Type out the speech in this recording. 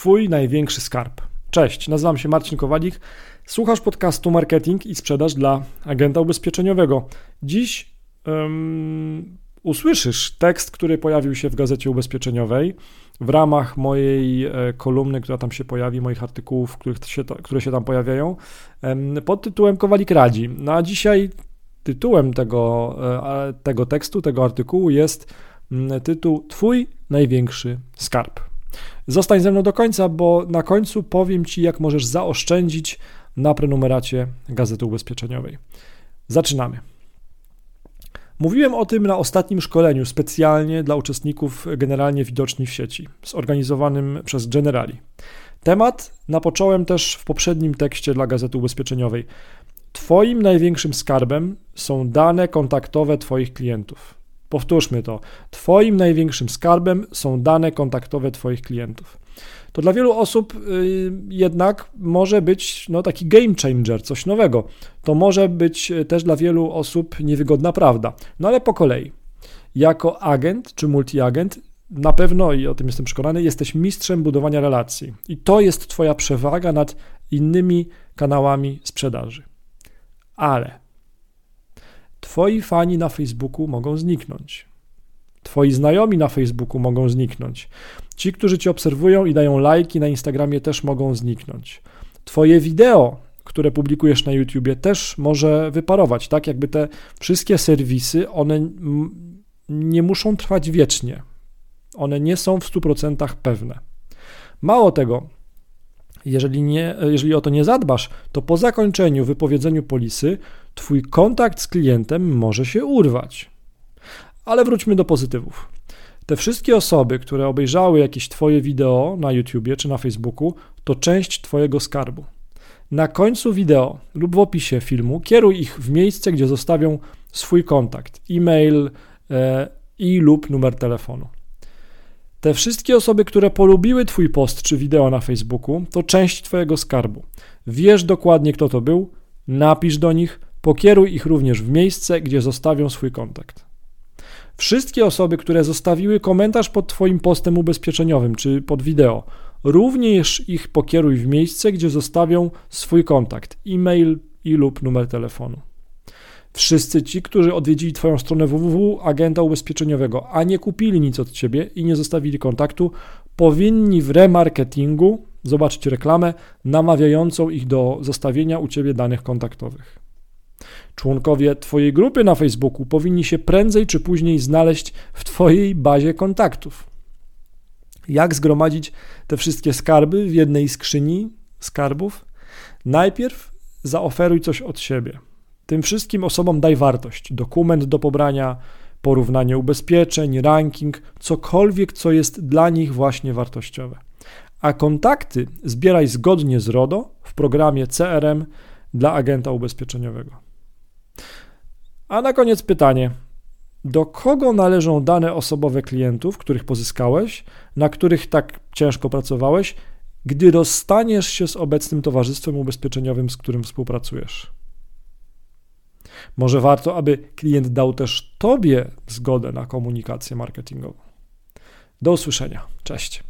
Twój największy skarb. Cześć, nazywam się Marcin Kowalik. Słuchasz podcastu Marketing i Sprzedaż dla agenta ubezpieczeniowego. Dziś um, usłyszysz tekst, który pojawił się w gazecie ubezpieczeniowej w ramach mojej e, kolumny, która tam się pojawi, moich artykułów, się, które się tam pojawiają, pod tytułem Kowalik radzi. No a dzisiaj tytułem tego, e, tego tekstu, tego artykułu jest tytuł Twój największy skarb. Zostań ze mną do końca, bo na końcu powiem Ci, jak możesz zaoszczędzić na prenumeracie Gazety Ubezpieczeniowej. Zaczynamy. Mówiłem o tym na ostatnim szkoleniu specjalnie dla uczestników generalnie widoczni w sieci, zorganizowanym przez Generali. Temat napocząłem też w poprzednim tekście dla Gazety Ubezpieczeniowej. Twoim największym skarbem są dane kontaktowe Twoich klientów. Powtórzmy to. Twoim największym skarbem są dane kontaktowe Twoich klientów. To dla wielu osób y, jednak może być no, taki game changer, coś nowego. To może być y, też dla wielu osób niewygodna prawda. No ale po kolei. Jako agent czy multiagent na pewno, i o tym jestem przekonany, jesteś mistrzem budowania relacji. I to jest Twoja przewaga nad innymi kanałami sprzedaży. Ale Twoi fani na Facebooku mogą zniknąć. Twoi znajomi na Facebooku mogą zniknąć. Ci, którzy cię obserwują i dają lajki na Instagramie, też mogą zniknąć. Twoje wideo, które publikujesz na YouTubie, też może wyparować, tak? Jakby te wszystkie serwisy, one nie muszą trwać wiecznie. One nie są w 100% pewne. Mało tego, jeżeli, nie, jeżeli o to nie zadbasz, to po zakończeniu, wypowiedzeniu polisy, Twój kontakt z klientem może się urwać. Ale wróćmy do pozytywów. Te wszystkie osoby, które obejrzały jakieś Twoje wideo na YouTubie czy na Facebooku, to część Twojego skarbu. Na końcu wideo lub w opisie filmu kieruj ich w miejsce, gdzie zostawią swój kontakt, e-mail e, i lub numer telefonu. Te wszystkie osoby, które polubiły Twój post czy wideo na Facebooku, to część Twojego skarbu. Wiesz dokładnie, kto to był, napisz do nich, pokieruj ich również w miejsce, gdzie zostawią swój kontakt. Wszystkie osoby, które zostawiły komentarz pod Twoim postem ubezpieczeniowym czy pod wideo, również ich pokieruj w miejsce, gdzie zostawią swój kontakt, e-mail i lub numer telefonu. Wszyscy ci, którzy odwiedzili Twoją stronę www agenta ubezpieczeniowego, a nie kupili nic od Ciebie i nie zostawili kontaktu, powinni w remarketingu zobaczyć reklamę namawiającą ich do zostawienia u Ciebie danych kontaktowych. Członkowie Twojej grupy na Facebooku powinni się prędzej czy później znaleźć w Twojej bazie kontaktów. Jak zgromadzić te wszystkie skarby w jednej skrzyni skarbów? Najpierw zaoferuj coś od siebie. Tym wszystkim osobom daj wartość, dokument do pobrania, porównanie ubezpieczeń, ranking, cokolwiek, co jest dla nich właśnie wartościowe. A kontakty zbieraj zgodnie z RODO w programie CRM dla agenta ubezpieczeniowego. A na koniec pytanie: do kogo należą dane osobowe klientów, których pozyskałeś, na których tak ciężko pracowałeś, gdy rozstaniesz się z obecnym towarzystwem ubezpieczeniowym, z którym współpracujesz? Może warto, aby klient dał też Tobie zgodę na komunikację marketingową. Do usłyszenia. Cześć.